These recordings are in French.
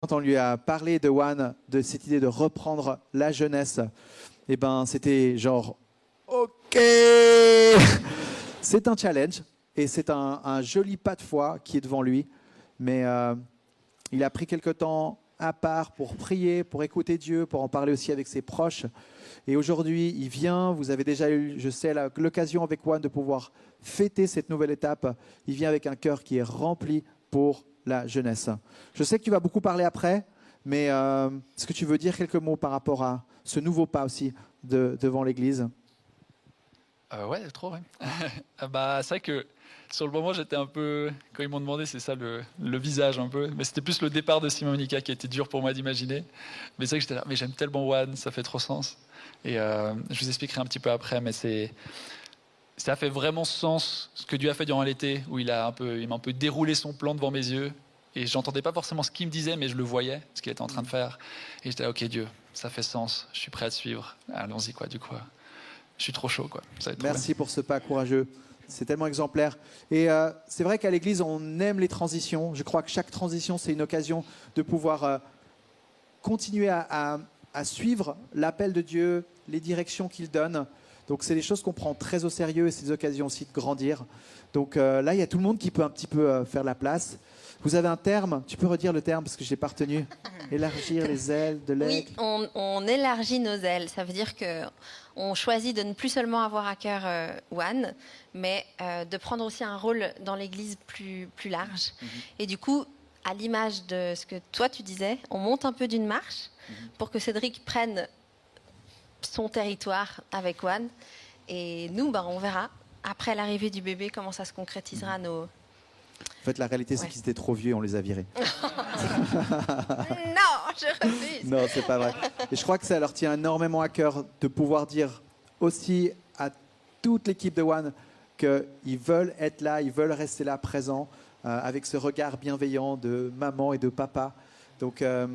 quand on lui a parlé de One, de cette idée de reprendre la jeunesse, eh ben, c'était genre, ok, c'est un challenge et c'est un, joli pas de foi qui est devant lui, mais euh, il a pris quelque temps à part pour prier, pour écouter Dieu, pour en parler aussi avec ses proches. Et aujourd'hui, il vient, vous avez déjà eu, je sais, l'occasion avec One de pouvoir fêter cette nouvelle étape. Il vient avec un cœur qui est rempli pour la jeunesse. Je sais que tu vas beaucoup parler après, mais euh, est-ce que tu veux dire quelques mots par rapport à ce nouveau pas aussi de- devant l'Église? Euh, ouais, trop, ouais. Ah bah, c'est vrai que sur le moment, j'étais un peu. Quand ils m'ont demandé, c'est ça le, le visage un peu. Mais c'était plus le départ de Simon Monica qui était dur pour moi d'imaginer. Mais c'est vrai que j'étais là, mais j'aime tellement One, ça fait trop sens. Et euh, je vous expliquerai un petit peu après, mais c'est. Ça fait vraiment sens ce que Dieu a fait durant l'été, où il a un peu, il m'a un peu déroulé son plan devant mes yeux. Et j'entendais pas forcément ce qu'il me disait, mais je le voyais, ce qu'il était en train de faire. Et j'étais ok Dieu, ça fait sens, je suis prêt à te suivre. Allons-y, quoi, du coup. Je suis trop chaud, quoi. Ça va être trop Merci pour ce pas courageux. C'est tellement exemplaire. Et euh, c'est vrai qu'à l'Église, on aime les transitions. Je crois que chaque transition, c'est une occasion de pouvoir euh, continuer à, à- à suivre l'appel de Dieu, les directions qu'il donne. Donc, c'est des choses qu'on prend très au sérieux et c'est des occasions aussi de grandir. Donc euh, là, il y a tout le monde qui peut un petit peu euh, faire la place. Vous avez un terme? Tu peux redire le terme parce que je l'ai pas retenu. Élargir les ailes de l'aigle. Oui, on, on élargit nos ailes. Ça veut dire que on choisit de ne plus seulement avoir à cœur euh, One, mais euh, de prendre aussi un rôle dans l'Église plus, plus large. Et du coup, à l'image de ce que toi tu disais, on monte un peu d'une marche pour que Cédric prenne son territoire avec One. Et nous, ben, on verra après l'arrivée du bébé comment ça se concrétisera nos. En fait, la réalité, c'est Ouais. qu'ils étaient trop vieux et on les a virés. Non, je refuse. Non, c'est pas vrai. Et je crois que ça leur tient énormément à cœur de pouvoir dire aussi à toute l'équipe de One qu'ils veulent être là, ils veulent rester là, présents, euh, avec ce regard bienveillant de maman et de papa. Donc, euh,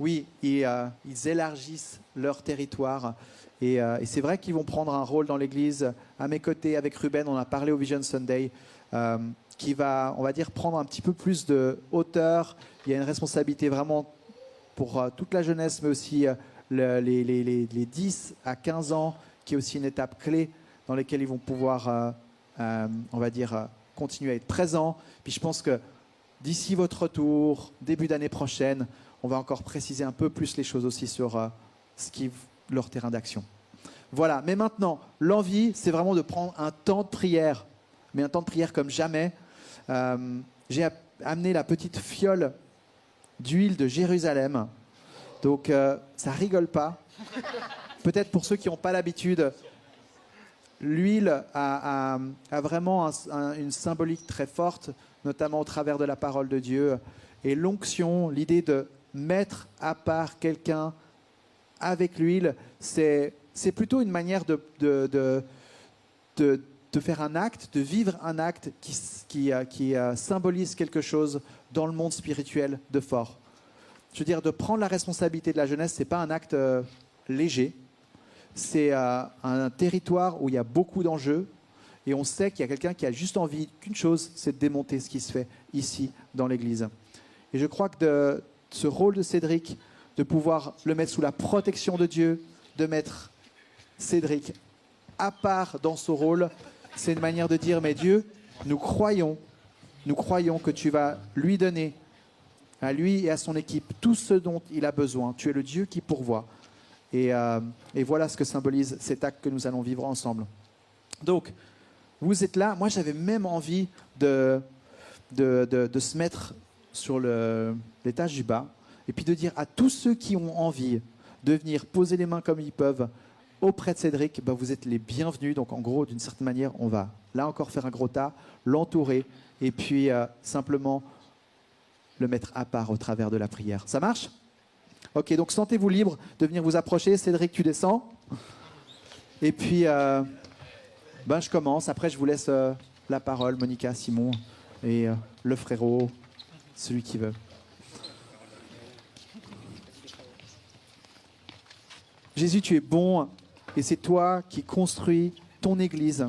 oui, ils, euh, ils élargissent leur territoire. Et, euh, et c'est vrai qu'ils vont prendre un rôle dans l'Église. À mes côtés, avec Ruben, on a parlé au Vision Sunday, euh, qui va, on va dire, prendre un petit peu plus de hauteur. Il y a une responsabilité vraiment pour toute la jeunesse, mais aussi le- les, les- les- les 10 à 15 ans, qui est aussi une étape clé dans laquelle ils vont pouvoir, on va dire, continuer à être présents. Puis je pense que d'ici votre retour, début d'année prochaine, on va encore préciser un peu plus les choses aussi sur euh, ce qui leur terrain d'action. Voilà, mais maintenant, l'envie, c'est vraiment de prendre un temps de prière, mais un temps de prière comme jamais. Euh, J'ai amené la petite fiole d'huile de Jérusalem. Donc euh, ça rigole pas. Peut-être pour ceux qui n'ont pas l'habitude, l'huile a, vraiment un- un- une symbolique très forte, notamment au travers de la parole de Dieu. Et l'onction, l'idée de mettre à part quelqu'un avec l'huile, c'est plutôt une manière de, de, de, de- faire un acte, de vivre un acte qui, qui, euh, qui, euh, symbolise quelque chose dans le monde spirituel de fort. Je veux dire, de prendre la responsabilité de la jeunesse, c'est pas un acte euh, léger. C'est un territoire où il y a beaucoup d'enjeux et on sait qu'il y a quelqu'un qui a juste envie qu'une chose, c'est de démonter ce qui se fait ici dans l'Église. Et je crois que de, ce rôle de Cédric, de pouvoir le mettre sous la protection de Dieu, de mettre Cédric à part dans ce rôle, c'est une manière de dire, mais Dieu, nous croyons, nous croyons que tu vas lui donner à lui et à son équipe tout ce dont il a besoin. Tu es le Dieu qui pourvoit. Et, euh, voilà ce que symbolise cet acte que nous allons vivre ensemble. Donc, vous êtes là. Moi, j'avais même envie de se mettre sur l'étage du bas et puis de dire à tous ceux qui ont envie de venir poser les mains comme ils peuvent auprès de Cédric, ben, vous êtes les bienvenus. Donc, en gros, d'une certaine manière, on va là encore faire un gros tas, l'entourer et puis euh, simplement le mettre à part au travers de la prière. Ça marche? Ok, donc sentez-vous libre de venir vous approcher. Cédric, tu descends. Et puis, euh, ben, je commence. Après, je vous laisse euh, la parole, Monica, Simon et le frérot, celui qui veut. Jésus, tu es bon et c'est toi qui construis ton Église.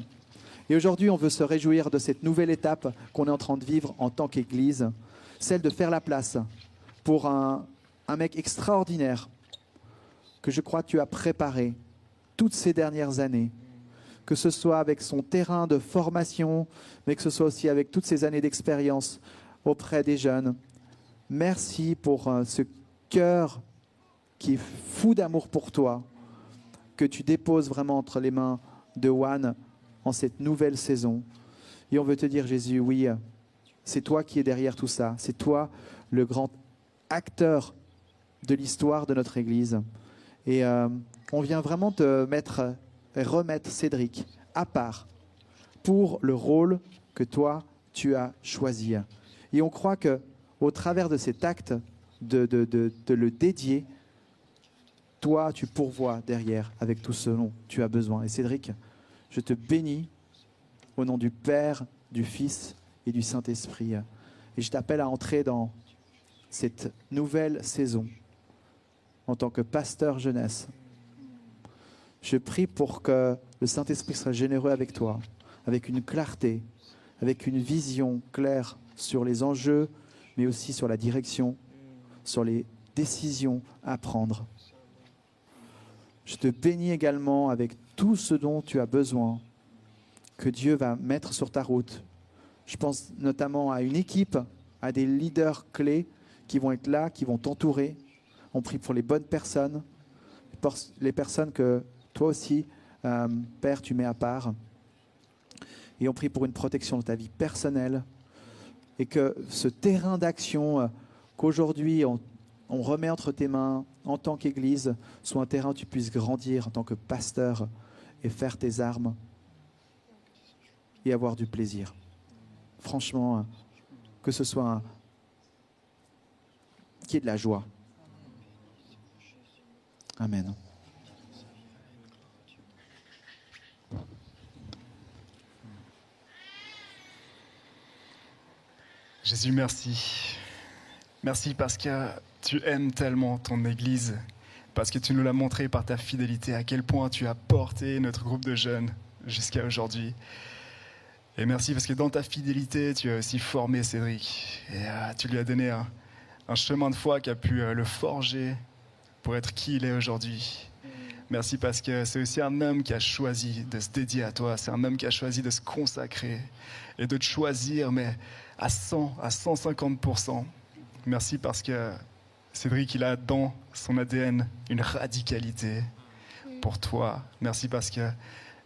Et aujourd'hui, on veut se réjouir de cette nouvelle étape qu'on est en train de vivre en tant qu'Église, celle de faire la place pour un, mec extraordinaire que je crois tu as préparé toutes ces dernières années, que ce soit avec son terrain de formation, mais que ce soit aussi avec toutes ces années d'expérience auprès des jeunes. Merci pour euh, ce cœur qui est fou d'amour pour toi, que tu déposes vraiment entre les mains de Juan en cette nouvelle saison. Et on veut te dire, Jésus, oui, c'est toi qui es derrière tout ça. C'est toi le grand acteur de l'histoire de notre Église. Et euh, on vient vraiment te mettre, remettre Cédric à part pour le rôle que toi, tu as choisi. Et on croit que au travers de cet acte de, de, le dédier, toi, tu pourvois derrière avec tout ce dont tu as besoin. Et Cédric, je te bénis au nom du Père, du Fils et du Saint-Esprit. Et je t'appelle à entrer dans cette nouvelle saison en tant que pasteur jeunesse. Je prie pour que le Saint-Esprit soit généreux avec toi, avec une clarté, avec une vision claire sur les enjeux, mais aussi sur la direction, sur les décisions à prendre. Je te bénis également avec tout ce dont tu as besoin, que Dieu va mettre sur ta route. Je pense notamment à une équipe, à des leaders clés qui vont être là, qui vont t'entourer. On prie pour les bonnes personnes, les personnes que toi aussi, euh, Père, tu mets à part. Et on prie pour une protection de ta vie personnelle. Et que ce terrain d'action euh, qu'aujourd'hui on, remet entre tes mains en tant qu'Église soit un terrain où tu puisses grandir en tant que pasteur et faire tes armes et avoir du plaisir. Franchement, euh, que ce soit qui est de la joie. Amen. Jésus, merci. Merci parce que tu aimes tellement ton Église, parce que tu nous l'as montré par ta fidélité, à quel point tu as porté notre groupe de jeunes jusqu'à aujourd'hui. Et merci parce que dans ta fidélité, tu as aussi formé Cédric. Et euh, tu lui as donné un, chemin de foi qui a pu euh, le forger pour être qui il est aujourd'hui. Merci parce que c'est aussi un homme qui a choisi de se dédier à toi. C'est un homme qui a choisi de se consacrer et de te choisir, mais à 100, à 150%. Merci parce que Cédric, il a dans son ADN une radicalité pour toi. Merci parce que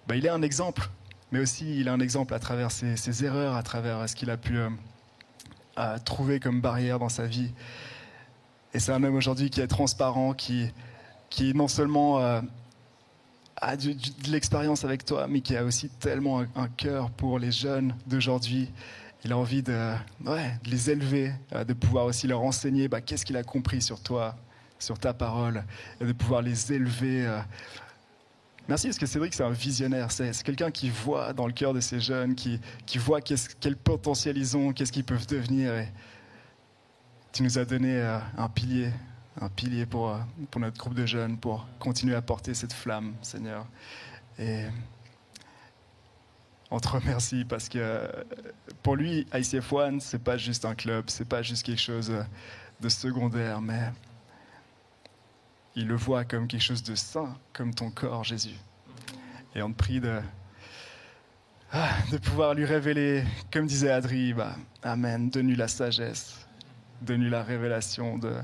bah, il est un exemple, mais aussi il est un exemple à travers ses, erreurs, à travers ce qu'il a pu euh, trouver comme barrière dans sa vie. Et c'est un homme aujourd'hui qui est transparent, qui, qui non seulement euh, a de, l'expérience avec toi, mais qui a aussi tellement un cœur pour les jeunes d'aujourd'hui il a envie de, les élever, euh, de pouvoir aussi leur enseigner bah, qu'est-ce qu'il a compris sur toi, sur ta parole, et de pouvoir les élever. Euh. Merci parce que Cédric, c'est un visionnaire, c'est quelqu'un qui voit dans le cœur de ces jeunes, qui, voit quel potentiel ils ont, qu'est-ce qu'ils peuvent devenir. Tu nous as donné euh, un pilier, un pilier pour, pour notre groupe de jeunes, pour continuer à porter cette flamme, Seigneur. Et on te remercie parce que pour lui, ICF One, c'est pas juste un club, c'est pas juste quelque chose de secondaire, mais il le voit comme quelque chose de saint, comme ton corps, Jésus. Et on te prie de, de pouvoir lui révéler, comme disait Adri, bah, Amen, donne-lui la sagesse, donne-lui la révélation de,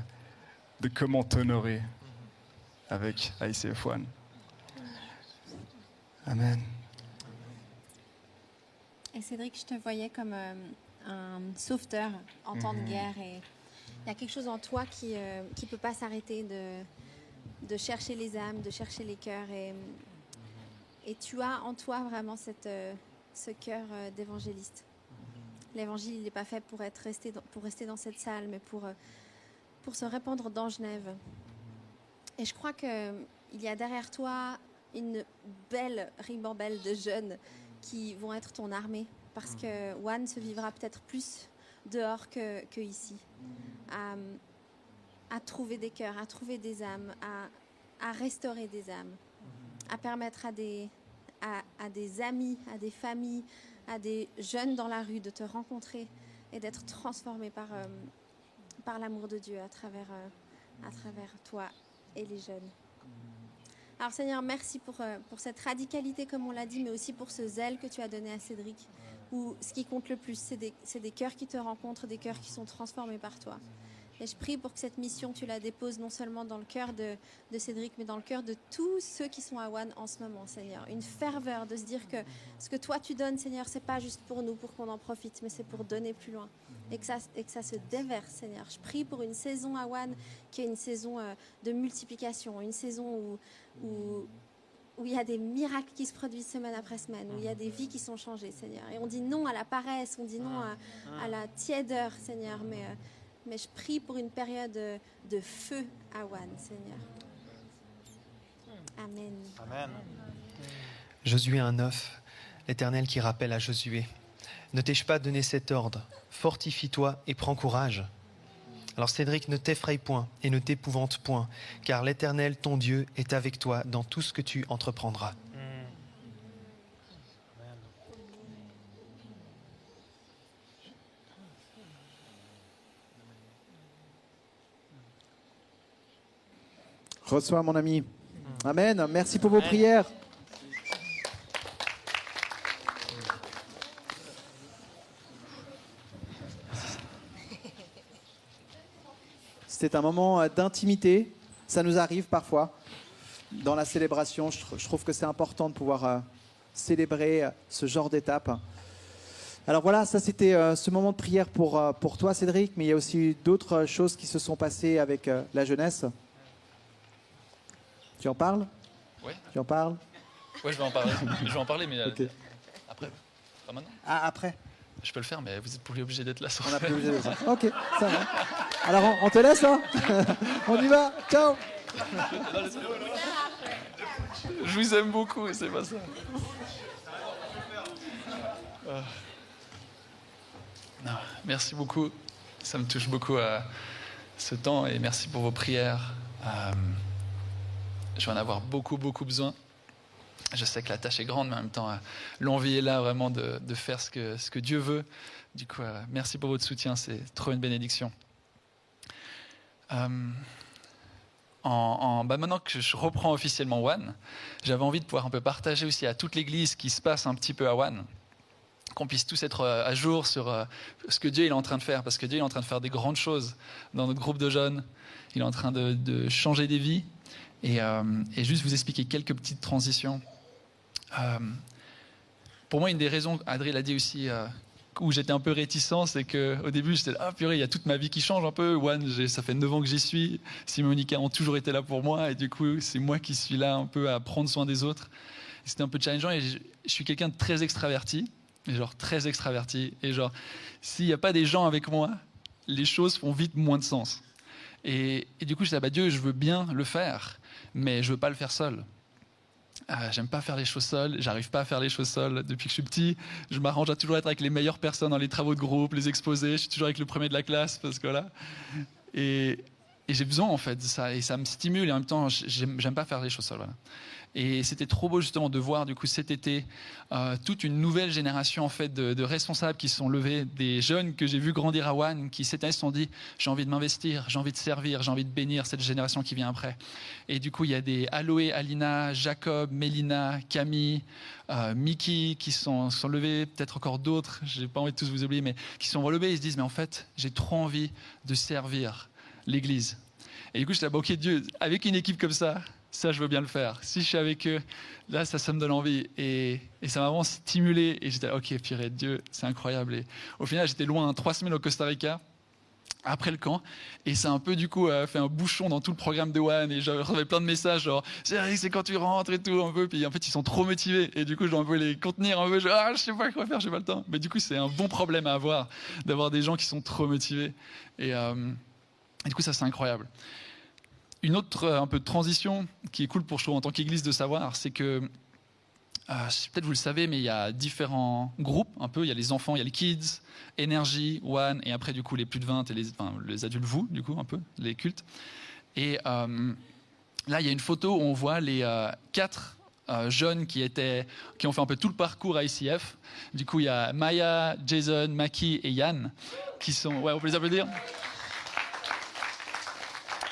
de comment t'honorer avec ICF One. Amen. Et Cédric, je te voyais comme euh, un sauveteur en temps Mhm. de guerre et il y a quelque chose en toi qui ne qui peut pas s'arrêter de, de chercher les âmes, de chercher les cœurs et, et tu as en toi vraiment cette, euh, ce cœur euh, d'évangéliste. L'évangile, il n'est pas fait pour, être resté dans, pour rester dans cette salle, mais pour, euh, pour se répandre dans Genève. Et je crois qu'il y a derrière toi une belle ribambelle de jeunes qui vont être ton armée. Parce que One se vivra peut-être plus dehors que, que ici. À, à trouver des cœurs, à trouver des âmes, à, à restaurer des âmes, à permettre à des, à, à des amis, à des familles, à des jeunes dans la rue de te rencontrer et d'être transformés par, euh, par l'amour de Dieu à travers, euh, à travers toi et les jeunes. Alors Seigneur, merci pour, euh, pour cette radicalité, comme on l'a dit, mais aussi pour ce zèle que tu as donné à Cédric, où ce qui compte le plus, c'est des, c'est des cœurs qui te rencontrent, des cœurs qui sont transformés par toi. Et je prie pour que cette mission, tu la déposes non seulement dans le cœur de, Cédric, mais dans le cœur de tous ceux qui sont à One en ce moment, Seigneur. Une ferveur de se dire que ce que toi tu donnes, Seigneur, c'est pas juste pour nous, pour qu'on en profite, mais c'est pour donner plus loin. Et que, ça, se déverse, Seigneur. Je prie pour une saison à One qui est une saison euh, de multiplication, une saison où, il y a des miracles qui se produisent semaine après semaine, où il y a des vies qui sont changées, Seigneur. Et on dit non à la paresse, on dit non à, la tièdeur, Seigneur, mais, euh, mais je prie pour une période de, feu à One, Seigneur. Amen. Amen. Josué 1.9, l'Éternel qui rappelle à Josué, ne t'ai-je pas donné cet ordre? Fortifie-toi et prends courage. Alors Cédric, ne t'effraie point et ne t'épouvante point, car l'Éternel, ton Dieu, est avec toi dans tout ce que tu entreprendras. Reçois mon ami. Amen. Merci pour vos prières. C'était un moment euh, d'intimité. Ça nous arrive parfois dans la célébration. Je tr- je trouve que c'est important de pouvoir euh, célébrer euh, ce genre d'étape. Alors voilà, ça c'était euh, ce moment de prière pour, euh, pour toi Cédric, mais il y a aussi d'autres euh, choses qui se sont passées avec la jeunesse. Tu en parles Ouais. Tu en parles Ouais, je vais en parler. je vais en parler, mais euh, après. Pas maintenant. Ah, après Je peux le faire, mais vous êtes plus obligé d'être là. sur- On n'a plus obligé de ça. Ok, ça va. Alors on, on te laisse là On y va Ciao Je vous aime beaucoup, c'est pas ça. Ah. Non, merci beaucoup. Ça me touche beaucoup à ce temps et merci pour vos prières. Euh, je vais en avoir beaucoup, beaucoup besoin. Je sais que la tâche est grande, mais en même temps, euh, l'envie est là vraiment de, faire ce que, Dieu veut. Du coup, euh, merci pour votre soutien, c'est trop une bénédiction. Euh, en, bah maintenant que je reprends officiellement One, j'avais envie de pouvoir un peu partager aussi à toute l'Église ce qui se passe un petit peu à One, qu'on puisse tous être à jour sur ce que Dieu est en train de faire, parce que Dieu est en train de faire des grandes choses dans notre groupe de jeunes. Il est en train de changer des vies et, euh, et juste vous expliquer quelques petites transitions. Euh, pour moi, une des raisons, Adrien l'a dit aussi, euh, où j'étais un peu réticent, c'est qu'au début, j'étais ah purée, il y a toute ma vie qui change un peu. One, ça fait 9 ans que j'y suis. Simon et Monica ont toujours été là pour moi. Et du coup, c'est moi qui suis là un peu à prendre soin des autres. C'était un peu challengeant. Et je, je suis quelqu'un de très extraverti. Et genre, très extraverti. Et genre, s'il n'y a pas des gens avec moi, les choses font vite moins de sens. Et, du coup, je disais, bah, Dieu, je veux bien le faire, mais je veux pas le faire seul. Ah, J'aime pas faire les choses seul, j'arrive pas à faire les choses seul depuis que je suis petit. Je m'arrange à toujours être avec les meilleures personnes dans les travaux de groupe, les exposés. Je suis toujours avec le premier de la classe parce que voilà. Et, j'ai besoin en fait de ça et ça me stimule et en même temps j'aime pas faire les choses seul. Et c'était trop beau justement de voir du coup cet été euh, toute une nouvelle génération en fait de, responsables qui se sont levés, des jeunes que j'ai vu grandir à One, qui cette année se sont dit j'ai envie de m'investir, j'ai envie de servir, j'ai envie de bénir cette génération qui vient après. Et du coup il y a des Aloé, Alina, Jacob, Mélina, Camille, euh, Mickey qui sont, sont levés, peut-être encore d'autres, j'ai pas envie de tous vous oublier, mais qui sont relevés et se disent mais en fait j'ai trop envie de servir l'Église. Et du coup, je suis là, bah, ok, Dieu, avec une équipe comme ça, ça, je veux bien le faire. Si je suis avec eux, là, ça, me donne envie. Et, ça m'a vraiment stimulé. Et j'étais ok, purée, Dieu, c'est incroyable. Et au final, j'étais loin, hein, trois semaines au Costa Rica, après le camp. Et ça a un peu, du coup, euh, fait un bouchon dans tout le programme de One. Et j'avais plein de messages, genre, c'est quand tu rentres et tout, un peu. Puis en fait, ils sont trop motivés. Et du coup, je dois un peu les contenir un peu. Je, ah, sais pas quoi faire, j'ai pas le temps. Mais du coup, c'est un bon problème à avoir, d'avoir des gens qui sont trop motivés. Et. euh, et du coup, ça, c'est incroyable. Une autre euh, un peu transition qui est cool pour je trouve en tant qu'église de savoir, c'est que euh, peut-être vous le savez, mais il y a différents groupes un peu. Il y a les enfants, il y a les kids, énergie, one, et après du coup les plus de 20 et les, les adultes, vous, du coup un peu, les cultes. Et euh, là, il y a une photo où on voit les quatre jeunes qui étaient, qui ont fait un peu tout le parcours à ICF. Du coup, il y a Maya, Jason, Maki et Yann qui sont. Ouais, on peut les applaudir.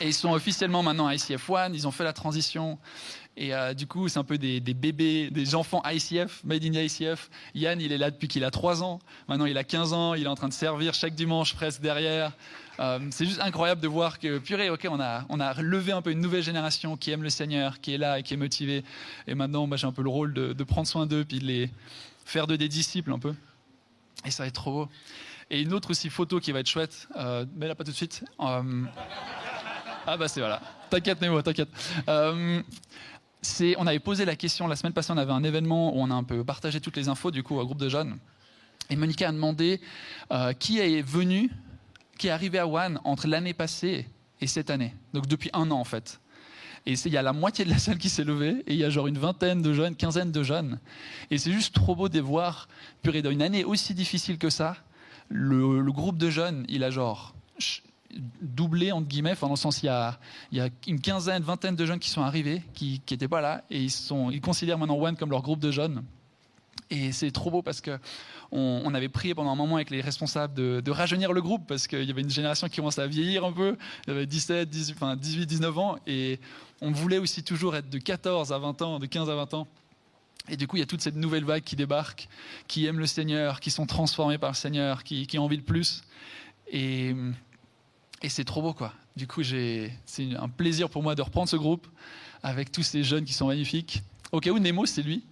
Et ils sont officiellement maintenant ICF One, ils ont fait la transition. Et euh, du coup, c'est un peu des, bébés, des enfants ICF, Made in ICF. Yann, il est là depuis qu'il a 3 ans. Maintenant, il a 15 ans. Il est en train de servir chaque dimanche presque derrière. Euh, c'est juste incroyable de voir que, purée, ok, on a, on a levé un peu une nouvelle génération qui aime le Seigneur, qui est là et qui est motivée. Et maintenant, j'ai un peu le rôle de, prendre soin d'eux, puis de les faire de des disciples un peu. Et ça va être trop beau. Et une autre aussi photo qui va être chouette, euh, mais là pas tout de suite. Ah bah c'est voilà. T'inquiète Nemo, t'inquiète. Euh, on avait posé la question la semaine passée, on avait un événement où on a un peu partagé toutes les infos du coup au groupe de jeunes. Et Monica a demandé euh, qui est venu, qui est arrivé à One entre l'année passée et cette année. Donc depuis un an en fait. Et il y a la moitié de la salle qui s'est levée, et il y a genre une vingtaine de jeunes, quinzaine de jeunes. Et c'est juste trop beau de voir, purée, dans une année aussi difficile que ça, le groupe de jeunes, il a genre doublé entre guillemets, dans le sens il y a, il y a une quinzaine, vingtaine de jeunes qui sont arrivés, qui n'étaient pas là, et ils, considèrent maintenant One comme leur groupe de jeunes. Et c'est trop beau parce que on, avait prié pendant un moment avec les responsables de, rajeunir le groupe parce qu'il y avait une génération qui commençait à vieillir un peu. Il y avait 17, 18, enfin 18, 19 ans et on voulait aussi toujours être de 14 à 20 ans, de 15 à 20 ans. Et du coup, il y a toute cette nouvelle vague qui débarque, qui aiment le Seigneur, qui sont transformés par le Seigneur, qui, qui ont envie de plus. Et et c'est trop beau, quoi. Du coup, c'est un plaisir pour moi de reprendre ce groupe avec tous ces jeunes qui sont magnifiques. Au cas où, Nemo, c'est lui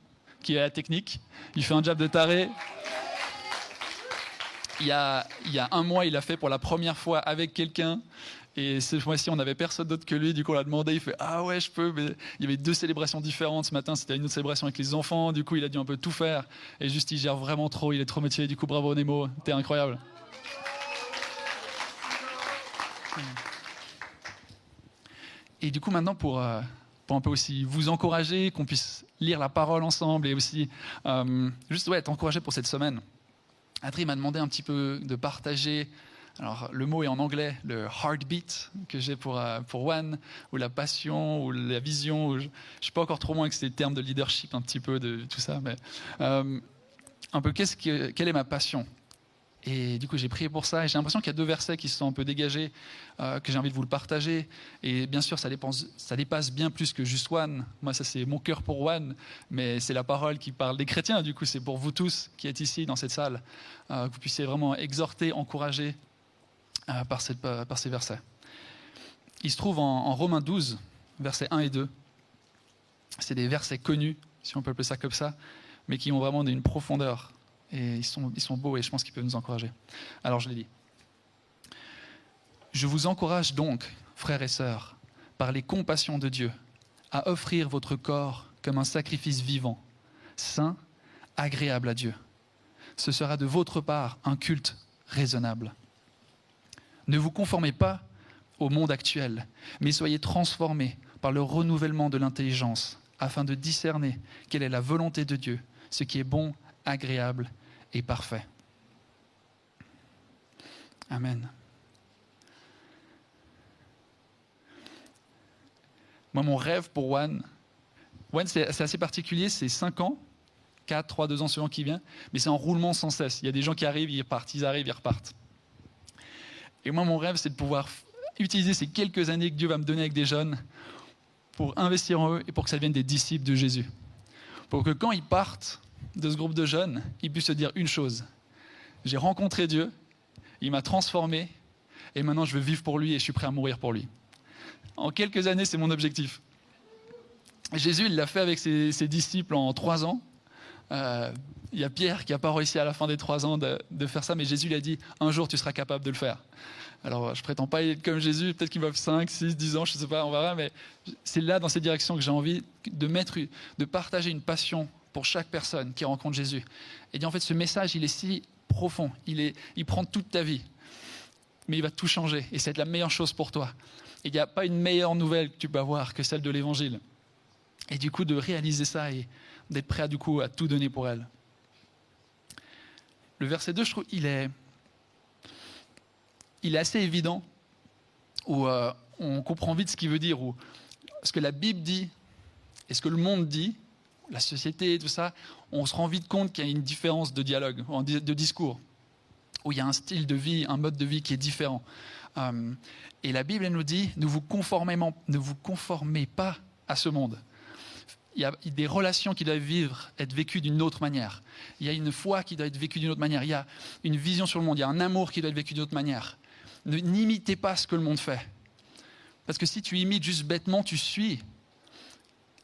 qui est à la technique. Il fait un job de taré. Il y, a, il y a un mois, il a fait pour la première fois avec quelqu'un. Et cette fois-ci, on n'avait personne d'autre que lui. Du coup, on l'a demandé. Il fait Ah ouais, je peux. Mais il y avait deux célébrations différentes. Ce matin, c'était une autre célébration avec les enfants. Du coup, il a dû un peu tout faire. Et juste, il gère vraiment trop. Il est trop motivé. Du coup, bravo Nemo. T'es incroyable. Et du coup, maintenant, pour, euh, pour un peu aussi vous encourager, qu'on puisse lire la parole ensemble et aussi euh, juste ouais, être encouragé pour cette semaine, Adrien m'a demandé un petit peu de partager. Alors, le mot est en anglais, le heartbeat que j'ai pour, euh, pour One, ou la passion, ou la vision. je ne suis pas encore trop loin avec ces termes de leadership, un petit peu de tout ça, mais un peu quelle est ma passion? Et du coup, j'ai prié pour ça. Et j'ai l'impression qu'il y a deux versets qui se sont un peu dégagés, euh, que j'ai envie de vous le partager. Et bien sûr, ça, dépasse bien plus que juste One. Moi, ça, c'est mon cœur pour One. Mais c'est la parole qui parle des chrétiens. Du coup, c'est pour vous tous qui êtes ici, dans cette salle, euh, que vous puissiez vraiment exhorter, encourager euh, par, ces versets. Il se trouve en, en Romains 12, versets 1 et 2. C'est des versets connus, si on peut appeler ça comme ça, mais qui ont vraiment une profondeur et ils sont, ils sont beaux et je pense qu'ils peuvent nous encourager. Alors je les lis. Je vous encourage donc, frères et sœurs, par les compassions de Dieu, à offrir votre corps comme un sacrifice vivant, saint, agréable à Dieu. Ce sera de votre part un culte raisonnable. Ne vous conformez pas au monde actuel, mais soyez transformés par le renouvellement de l'intelligence, afin de discerner quelle est la volonté de Dieu, ce qui est bon, agréable et parfait. Amen. Moi, mon rêve pour One, One c'est assez particulier, c'est 5 ans, 4, 3, 2 ans selon qui vient, mais c'est en roulement sans cesse. Il y a des gens qui arrivent, ils repartent, ils arrivent, ils repartent. Et moi, mon rêve, c'est de pouvoir utiliser ces quelques années que Dieu va me donner avec des jeunes pour investir en eux et pour que ça devienne des disciples de Jésus. Pour que quand ils partent, de ce groupe de jeunes, il puisse se dire une chose. J'ai rencontré Dieu, il m'a transformé, et maintenant je veux vivre pour lui et je suis prêt à mourir pour lui. En quelques années, c'est mon objectif. Jésus, il l'a fait avec ses, disciples en trois ans. Euh, il y a Pierre qui n'a pas réussi à la fin des trois ans de, faire ça, mais Jésus lui a dit, un jour tu seras capable de le faire. Alors, je prétends pas être comme Jésus, peut-être qu'il va 5, 6, 10 ans, je ne sais pas, on verra, mais c'est là, dans cette direction, que j'ai envie de mettre, de partager une passion pour chaque personne qui rencontre Jésus. Et dit en fait, ce message, il est si profond, il, est, il prend toute ta vie, mais il va tout changer, et c'est la meilleure chose pour toi. Il n'y a pas une meilleure nouvelle que tu peux avoir que celle de l'Évangile. Et du coup, de réaliser ça et d'être prêt à, du coup, à tout donner pour elle. Le verset 2, je trouve, il est, il est assez évident, où euh, on comprend vite ce qu'il veut dire, ou ce que la Bible dit et ce que le monde dit, la société, tout ça, on se rend vite compte qu'il y a une différence de dialogue, de discours, où il y a un style de vie, un mode de vie qui est différent. Euh, et la Bible nous dit ne vous, vous conformez pas à ce monde. Il y a des relations qui doivent vivre, être vécues d'une autre manière. Il y a une foi qui doit être vécue d'une autre manière. Il y a une vision sur le monde. Il y a un amour qui doit être vécu d'une autre manière. Ne- N'imitez pas ce que le monde fait. Parce que si tu imites juste bêtement, tu suis.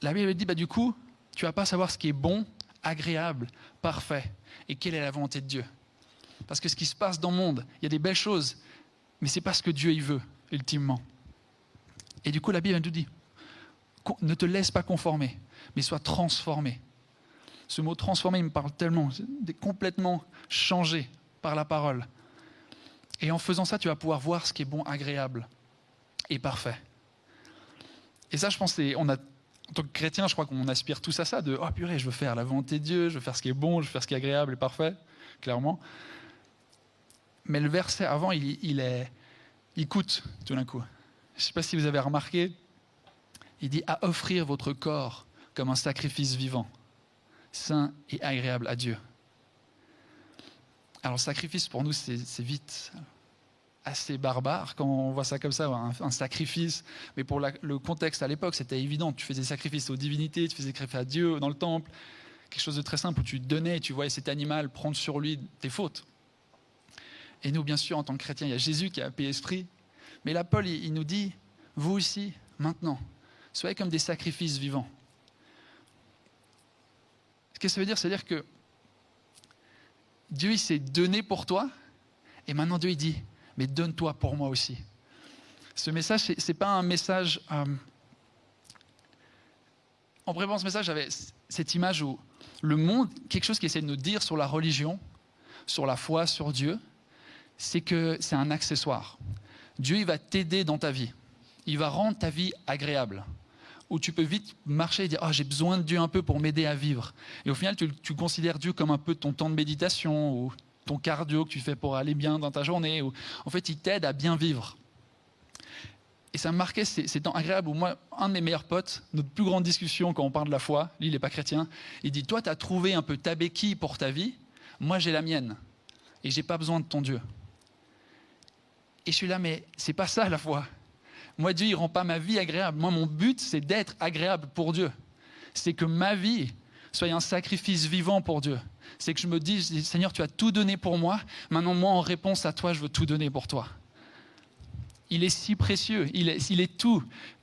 La Bible dit, bah, du coup, tu vas pas savoir ce qui est bon, agréable, parfait, et quelle est la volonté de Dieu. Parce que ce qui se passe dans le monde, il y a des belles choses, mais c'est pas ce que Dieu y veut, ultimement. Et du coup, la Bible nous dit, ne te laisse pas conformer, mais sois transformé. Ce mot transformé, il me parle tellement, complètement changé par la parole. Et en faisant ça, tu vas pouvoir voir ce qui est bon, agréable et parfait. Et ça, je pense, on a, en tant que chrétien, je crois qu'on aspire tous à ça, de oh purée, je veux faire la volonté de Dieu, je veux faire ce qui est bon, je veux faire ce qui est agréable et parfait, clairement. Mais le verset avant, il, est, il coûte tout d'un coup. Je ne sais pas si vous avez remarqué, il dit à offrir votre corps comme un sacrifice vivant, saint et agréable à Dieu. Alors, sacrifice pour nous, c'est vite assez barbare quand on voit ça comme ça, un, un sacrifice. Mais pour le contexte à l'époque, c'était évident. Tu faisais sacrifice aux divinités, tu faisais sacrifice à Dieu dans le temple. Quelque chose de très simple où tu donnais, tu voyais cet animal prendre sur lui tes fautes. Et nous, bien sûr, en tant que chrétiens, il y a Jésus qui a payé ce prix. Mais là, Paul, il, il nous dit, vous aussi, maintenant, soyez comme des sacrifices vivants. Ce que ça veut dire, c'est-à-dire que Dieu, il s'est donné pour toi, et maintenant Dieu, il dit, mais donne-toi pour moi aussi. Ce message, ce n'est pas un message... euh, en préparant ce message, j'avais cette image où le monde, quelque chose qui essaie de nous dire sur la religion, sur la foi, sur Dieu, c'est que c'est un accessoire. Dieu, il va t'aider dans ta vie. Il va rendre ta vie agréable. Où tu peux vite marcher et dire, oh, j'ai besoin de Dieu un peu pour m'aider à vivre. Et au final, tu, tu considères Dieu comme un peu ton temps de méditation ou ton cardio que tu fais pour aller bien dans ta journée. Ou, en fait, il t'aide à bien vivre. Et ça me marquait ces, ces temps agréables où moi, un de mes meilleurs potes, notre plus grande discussion quand on parle de la foi, lui, il n'est pas chrétien, il dit, toi, tu as trouvé un peu ta béquille pour ta vie, moi, j'ai la mienne. Et j'ai pas besoin de ton Dieu. Et je suis là, mais c'est pas ça la foi. Moi, Dieu, il rend pas ma vie agréable. Moi, mon but, c'est d'être agréable pour Dieu. C'est que ma vie soit un sacrifice vivant pour Dieu. C'est que je me dise, Seigneur, tu as tout donné pour moi. Maintenant, moi, en réponse à toi, je veux tout donner pour toi. Il est si précieux. Il est, il est tout.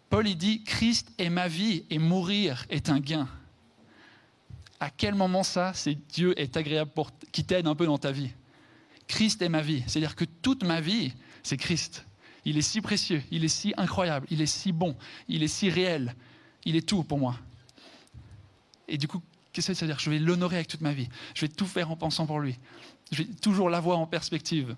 Paul, il dit, Christ est ma vie et mourir est un gain. À quel moment ça, c'est Dieu est agréable pour, qui t'aide un peu dans ta vie? Christ est ma vie. C'est-à-dire que toute ma vie, c'est Christ. Il est si précieux, il est si incroyable, il est si bon, il est si réel, il est tout pour moi. Et du coup, qu'est-ce que ça veut dire? Je vais l'honorer avec toute ma vie. Je vais tout faire en pensant pour lui. Je vais toujours l'avoir en perspective.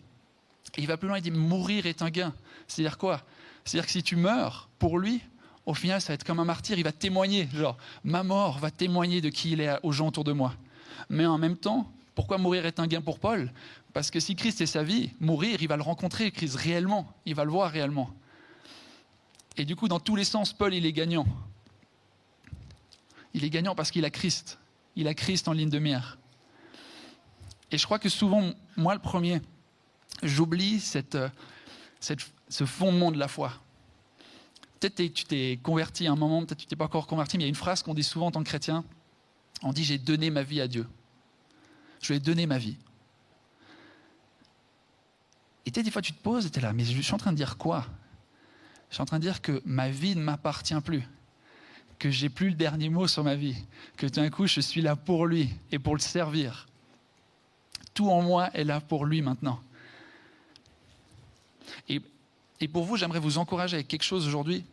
Et il va plus loin, il dit mourir est un gain. C'est-à-dire quoi? C'est-à-dire que si tu meurs pour lui, au final, ça va être comme un martyr, il va témoigner. Genre, ma mort va témoigner de qui il est aux gens autour de moi. Mais en même temps, pourquoi mourir est un gain pour Paul? Parce que si Christ est sa vie, mourir, il va le rencontrer, Christ, réellement. Il va le voir réellement. Et du coup, dans tous les sens, Paul, il est gagnant. Il est gagnant parce qu'il a Christ. Il a Christ en ligne de mire. Et je crois que souvent, moi le premier, j'oublie cette, ce fondement de la foi. Peut-être tu t'es converti à un moment, peut-être tu t'es pas encore converti, mais il y a une phrase qu'on dit souvent en tant que chrétien. On dit j'ai donné ma vie à Dieu. Je lui ai donné ma vie. Et des fois tu te poses et tu es là, mais je suis en train de dire quoi? Je suis en train de dire que ma vie ne m'appartient plus, que j'ai plus le dernier mot sur ma vie, que d'un coup je suis là pour lui et pour le servir. Tout en moi est là pour lui maintenant. Et, et pour vous, j'aimerais vous encourager avec quelque chose aujourd'hui,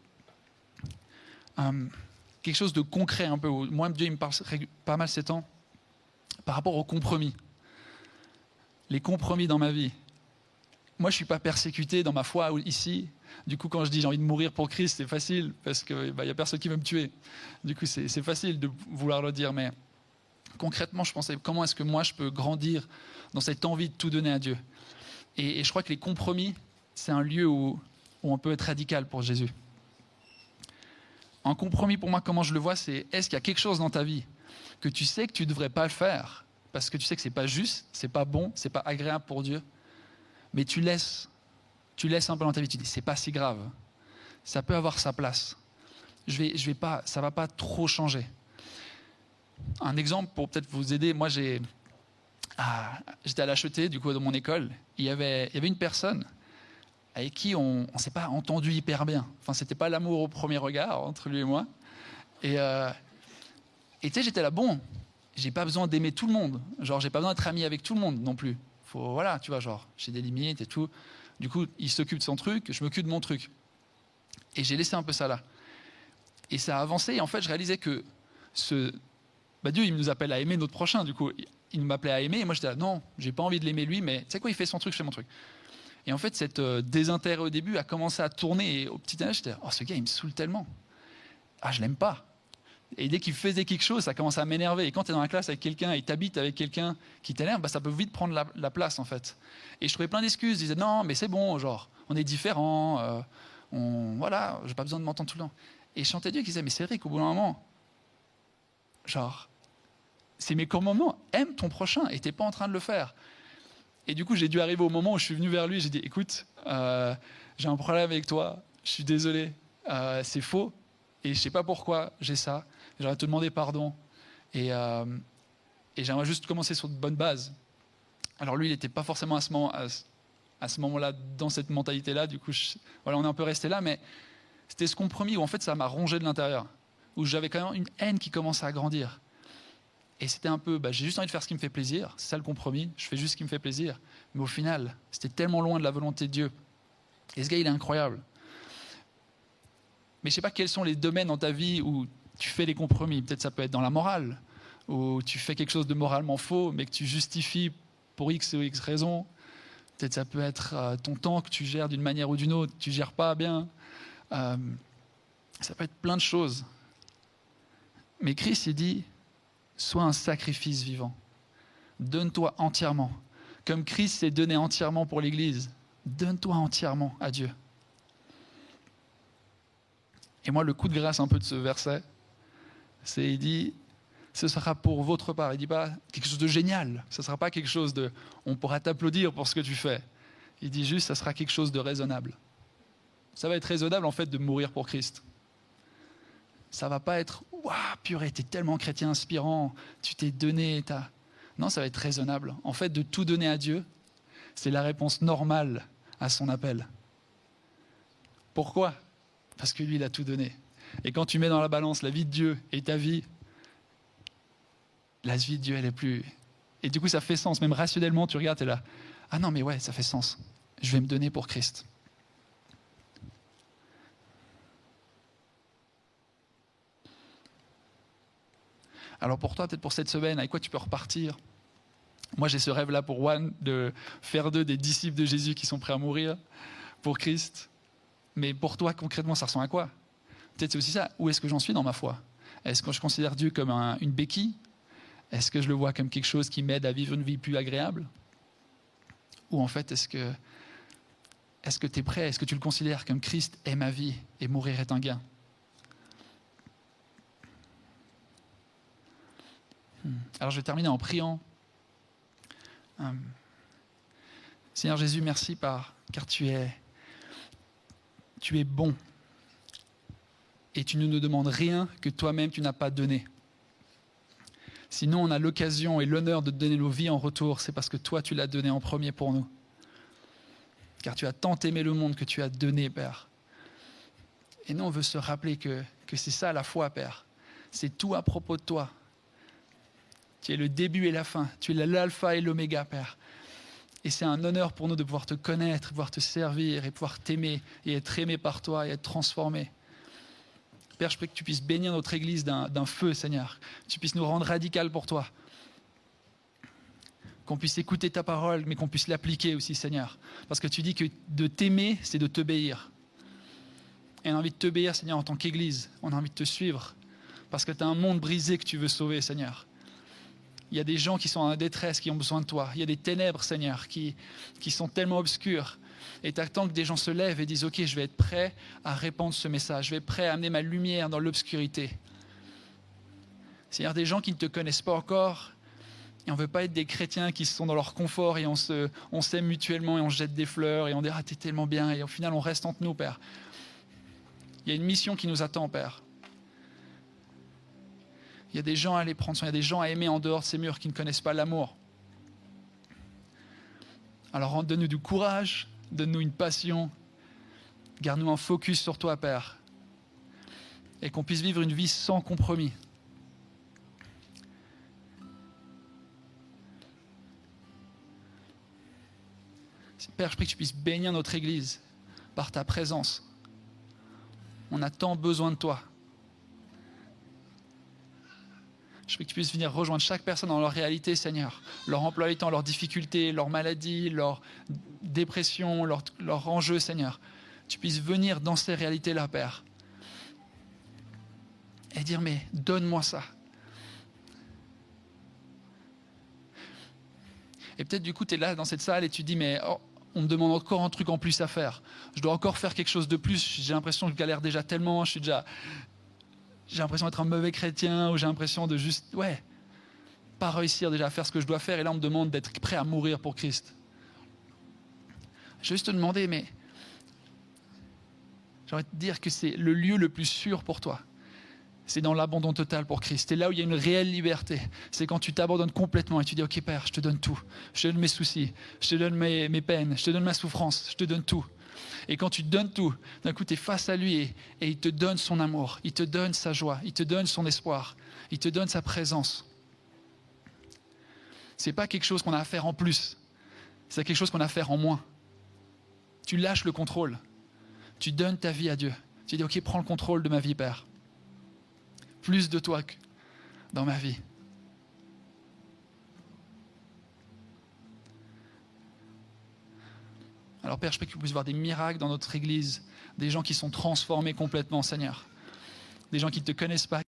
euh, quelque chose de concret un peu. Moi, Dieu il me parle pas mal ces temps par rapport aux compromis. Les compromis dans ma vie. Moi, je ne suis pas persécuté dans ma foi ici. Du coup, quand je dis j'ai envie de mourir pour Christ, c'est facile parce qu'il bah, n'y a personne qui veut me tuer. Du coup, c'est facile de vouloir le dire. Mais concrètement, je pensais comment est-ce que moi, je peux grandir dans cette envie de tout donner à Dieu? Et, je crois que les compromis, c'est un lieu où, où on peut être radical pour Jésus. Un compromis, pour moi, comment je le vois, c'est est-ce qu'il y a quelque chose dans ta vie que tu sais que tu ne devrais pas le faire parce que tu sais que c'est pas juste, c'est pas bon, c'est pas agréable pour Dieu, mais tu laisses, tu laisses un peu dans ta vie, tu dis, c'est pas si grave. Ça peut avoir sa place. Je vais, je vais pas, ça va pas trop changer. Un exemple pour peut-être vous aider, moi j'ai, ah, j'étais à l'acheter du coup de mon école. Il y avait, il y avait une personne avec qui on ne s'est pas entendu hyper bien. Enfin, c'était pas l'amour au premier regard entre lui et moi. Et euh, tu sais, j'étais là, bon, j'ai pas besoin d'aimer tout le monde. Genre, j'ai pas besoin d'être ami avec tout le monde non plus. Faut, voilà, tu vois, genre, j'ai des limites et tout. Du coup, il s'occupe de son truc, je m'occupe de mon truc. Et j'ai laissé un peu ça là. Et ça a avancé. Et en fait, je réalisais que ce, bah Dieu, il nous appelle à aimer notre prochain. Du coup, il m'appelait à aimer. Et moi, j'étais là, non, j'ai pas envie de l'aimer lui, mais tu sais quoi, il fait son truc, je fais mon truc. Et en fait, cette euh, désintérêt au début a commencé à tourner. Et au petit âge, j'étais, oh, ce gars, il me saoule tellement. Ah, je l'aime pas. Et dès qu'il faisait quelque chose, ça commence à m'énerver. Et quand tu es dans la classe avec quelqu'un et t'habites avec quelqu'un qui t'énerve, bah, ça peut vite prendre la, place, en fait. Et je trouvais plein d'excuses. Je disais, non, mais c'est bon, genre, on est différents. Euh, on, voilà, j'ai pas besoin de m'entendre tout le temps. Et je chantais Dieu qui disait, mais c'est vrai qu'au bout d'un moment, genre, c'est mes commandements, aime ton prochain, et t'es pas en train de le faire. Et du coup, j'ai dû arriver au moment où je suis venu vers lui et j'ai dit Écoute, euh, j'ai un problème avec toi, je suis désolé, euh, c'est faux, et je sais pas pourquoi j'ai ça. J'aurais te demander pardon. Et, euh, et j'aimerais juste commencer sur de bonnes bases. Alors lui, il n'était pas forcément à ce moment, à, ce moment-là dans cette mentalité-là. Du coup, voilà, on est un peu resté là, mais c'était ce compromis où en fait ça m'a rongé de l'intérieur, où j'avais quand même une haine qui commençait à grandir. Et c'était un peu, bah, j'ai juste envie de faire ce qui me fait plaisir, c'est ça le compromis, je fais juste ce qui me fait plaisir. Mais au final, c'était tellement loin de la volonté de Dieu. Et ce gars, il est incroyable. Mais je ne sais pas quels sont les domaines dans ta vie où tu fais des compromis. Peut-être ça peut être dans la morale, où tu fais quelque chose de moralement faux, mais que tu justifies pour X ou X raison. Peut-être ça peut être euh, ton temps que tu gères d'une manière ou d'une autre, tu gères pas bien. Euh, ça peut être plein de choses. Mais Christ, il dit, sois un sacrifice vivant. Donne-toi entièrement. Comme Christ s'est donné entièrement pour l'Église, donne-toi entièrement à Dieu. Et moi, le coup de grâce un peu de ce verset, il dit, ce sera pour votre part. Il dit pas quelque chose de génial. Ce ne sera pas quelque chose de, on pourra t'applaudir pour ce que tu fais. Il dit juste, ça sera quelque chose de raisonnable. Ça va être raisonnable en fait de mourir pour Christ ça va pas être Waouh, purée, t'es tellement chrétien inspirant, tu t'es donné. ta Non, ça va être raisonnable. En fait, de tout donner à Dieu, c'est la réponse normale à son appel. Pourquoi? Parce que lui, il a tout donné. Et quand tu mets dans la balance la vie de Dieu et ta vie, la vie de Dieu, elle est plus. Et du coup, ça fait sens. Même rationnellement, tu regardes, tu es là. Ah non, mais ouais, ça fait sens. Je vais me donner pour Christ. Alors pour toi, peut-être pour cette semaine, avec quoi tu peux repartir? Moi, j'ai ce rêve-là pour One de faire d'eux des disciples de Jésus qui sont prêts à mourir pour Christ. Mais pour toi, concrètement, ça ressemble à quoi? C'est aussi ça. Où est-ce que j'en suis dans ma foi? Est-ce que je considère Dieu comme une béquille? Est-ce que je le vois comme quelque chose qui m'aide à vivre une vie plus agréable? Ou en fait, est-ce que est-ce que tu es prêt? Est-ce que tu le considères comme Christ est ma vie et mourir est un gain? Hmm. Alors je vais terminer en priant. Euh, Seigneur Jésus, merci par, car tu es, tu es bon. Et tu ne nous demandes rien que toi-même tu n'as pas donné. Sinon, on a l'occasion et l'honneur de te donner nos vies en retour, c'est parce que toi, tu l'as donné en premier pour nous. Car tu as tant aimé le monde que tu as donné, Père. Et nous, on veut se rappeler que, c'est ça la foi, Père. C'est tout à propos de toi. Tu es le début et la fin. Tu es l'alpha et l'oméga, Père. Et c'est un honneur pour nous de pouvoir te connaître, pouvoir te servir et pouvoir t'aimer et être aimé par toi et être transformé. Père, je prie que tu puisses bénir notre Église d'un feu, Seigneur. Tu puisses nous rendre radical pour toi. Qu'on puisse écouter ta parole, mais qu'on puisse l'appliquer aussi, Seigneur. Parce que tu dis que de t'aimer, c'est de t'obéir. Et on a envie de t'obéir, Seigneur, en tant qu'Église. On a envie de te suivre. Parce que tu as un monde brisé que tu veux sauver, Seigneur. Il y a des gens qui sont en détresse, qui ont besoin de toi. Il y a des ténèbres, Seigneur, qui, qui sont tellement obscures. Et tu attends que des gens se lèvent et disent, OK, je vais être prêt à répandre ce message. Je vais être prêt à amener ma lumière dans l'obscurité. Seigneur, des gens qui ne te connaissent pas encore, Et on ne veut pas être des chrétiens qui sont dans leur confort et on s'aime mutuellement et on jette des fleurs et on dit Ah, t'es tellement bien. Et au final, on reste entre nous, Père. Il y a une mission qui nous attend, Père. Il y a des gens à aller prendre soin, il y a des gens à aimer en dehors de ces murs qui ne connaissent pas l'amour. Alors donne-nous du courage, donne-nous une passion, garde-nous un focus sur toi, Père, et qu'on puisse vivre une vie sans compromis. Père, je prie que tu puisses bénir notre Église par ta présence. On a tant besoin de toi. Je prie que tu puisses venir rejoindre chaque personne dans leur réalité, Seigneur. Leur emploi du temps, leurs difficultés, leurs maladies, leurs dépressions, leurs, leurs enjeux, Seigneur. Tu puisses venir dans ces réalités-là, Père. Et dire, mais donne-moi ça. Et peut-être du coup, tu es là dans cette salle et tu dis, mais oh, on me demande encore un truc en plus à faire. Je dois encore faire quelque chose de plus. J'ai l'impression que je galère déjà tellement. Je suis déjà, j'ai l'impression d'être un mauvais chrétien ou j'ai l'impression de juste, ouais, pas réussir déjà à faire ce que je dois faire. Et là, on me demande d'être prêt à mourir pour Christ. Je vais juste te demander, mais j'aimerais te dire que c'est le lieu le plus sûr pour toi. C'est dans l'abandon total pour Christ. C'est là où il y a une réelle liberté. C'est quand tu t'abandonnes complètement et tu dis, OK Père, je te donne tout. Je te donne mes soucis, je te donne mes, mes peines, je te donne ma souffrance, je te donne tout. Et quand tu donnes tout, d'un coup, tu es face à lui et, il te donne son amour, il te donne sa joie, il te donne son espoir, il te donne sa présence. C'est pas quelque chose qu'on a à faire en plus, c'est quelque chose qu'on a à faire en moins. Tu lâches le contrôle, tu donnes ta vie à Dieu. Tu dis, OK, prends le contrôle de ma vie, Père. Plus de toi dans ma vie. Alors Père, je prie que tu puisses voir des miracles dans notre Église, des gens qui sont transformés complètement, Seigneur. Des gens qui ne te connaissent pas,